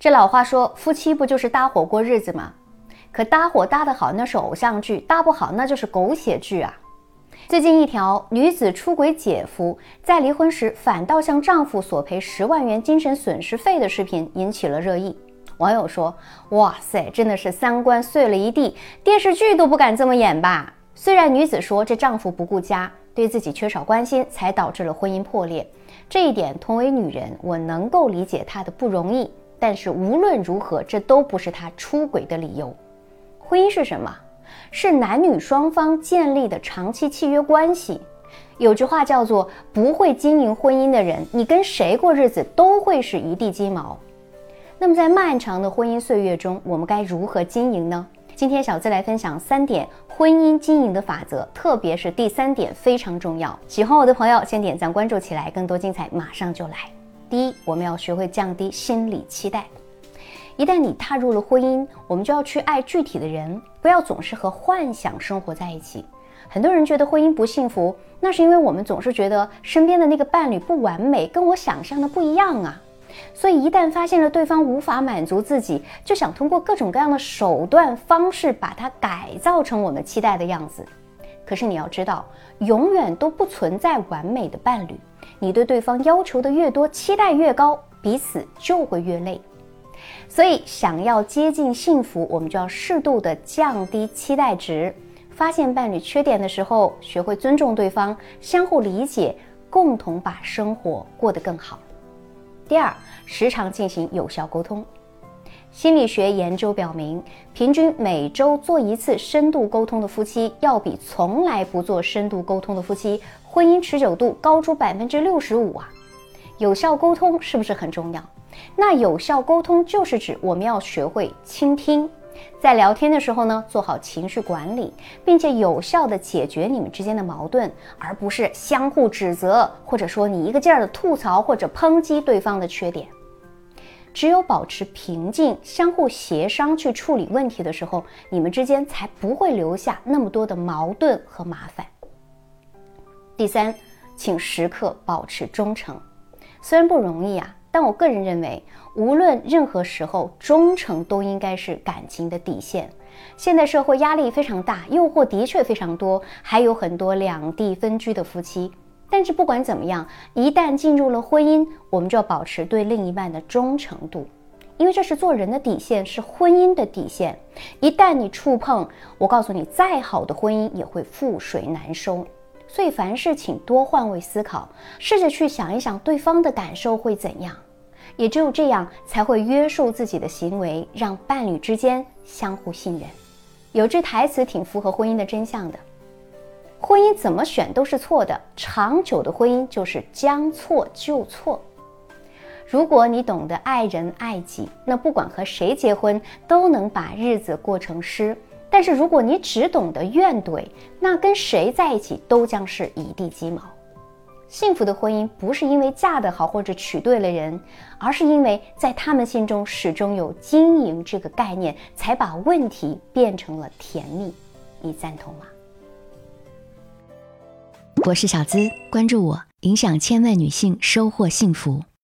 这老话说，夫妻不就是搭伙过日子吗？可搭伙搭得好，那是偶像剧；搭不好，那就是狗血剧啊！最近一条女子出轨姐夫，在离婚时反倒向丈夫索赔十万元精神损失费的视频引起了热议。网友说：“哇塞，真的是三观碎了一地，电视剧都不敢这么演吧？”虽然女子说这丈夫不顾家，对自己缺少关心，才导致了婚姻破裂，这一点同为女人，我能够理解她的不容易。但是无论如何，这都不是他出轨的理由。婚姻是什么？是男女双方建立的长期契约关系。有句话叫做“不会经营婚姻的人，你跟谁过日子都会是一地鸡毛”。那么在漫长的婚姻岁月中，我们该如何经营呢？今天小资来分享三点婚姻经营的法则，特别是第三点非常重要。喜欢我的朋友先点赞关注起来，更多精彩马上就来。第一，我们要学会降低心理期待。一旦你踏入了婚姻，我们就要去爱具体的人，不要总是和幻想生活在一起。很多人觉得婚姻不幸福，那是因为我们总是觉得身边的那个伴侣不完美，跟我想象的不一样啊。所以一旦发现了对方无法满足自己，就想通过各种各样的手段方式把它改造成我们期待的样子。可是你要知道，永远都不存在完美的伴侣。你对对方要求的越多，期待越高，彼此就会越累。所以，想要接近幸福，我们就要适度的降低期待值。发现伴侣缺点的时候，学会尊重对方，相互理解，共同把生活过得更好。第二，时常进行有效沟通。心理学研究表明，平均每周做一次深度沟通的夫妻，要比从来不做深度沟通的夫妻，婚姻持久度高出百分之六十五啊！有效沟通是不是很重要？那有效沟通就是指我们要学会倾听，在聊天的时候呢，做好情绪管理，并且有效的解决你们之间的矛盾，而不是相互指责，或者说你一个劲儿的吐槽或者抨击对方的缺点。只有保持平静，相互协商去处理问题的时候，你们之间才不会留下那么多的矛盾和麻烦。第三，请时刻保持忠诚，虽然不容易啊。但我个人认为，无论任何时候，忠诚都应该是感情的底线。现在社会压力非常大，诱惑的确非常多，还有很多两地分居的夫妻。但是不管怎么样，一旦进入了婚姻，我们就要保持对另一半的忠诚度，因为这是做人的底线，是婚姻的底线。一旦你触碰，我告诉你，再好的婚姻也会覆水难收。所以凡事请多换位思考，试着去想一想对方的感受会怎样，也只有这样才会约束自己的行为，让伴侣之间相互信任。有句台词挺符合婚姻的真相的：婚姻怎么选都是错的，长久的婚姻就是将错就错。如果你懂得爱人爱己，那不管和谁结婚，都能把日子过成诗。但是如果你只懂得怨怼，那跟谁在一起都将是一地鸡毛。幸福的婚姻不是因为嫁得好或者娶对了人，而是因为在他们心中始终有经营这个概念，才把问题变成了甜蜜。你赞同吗？我是小资，关注我，影响千万女性，收获幸福。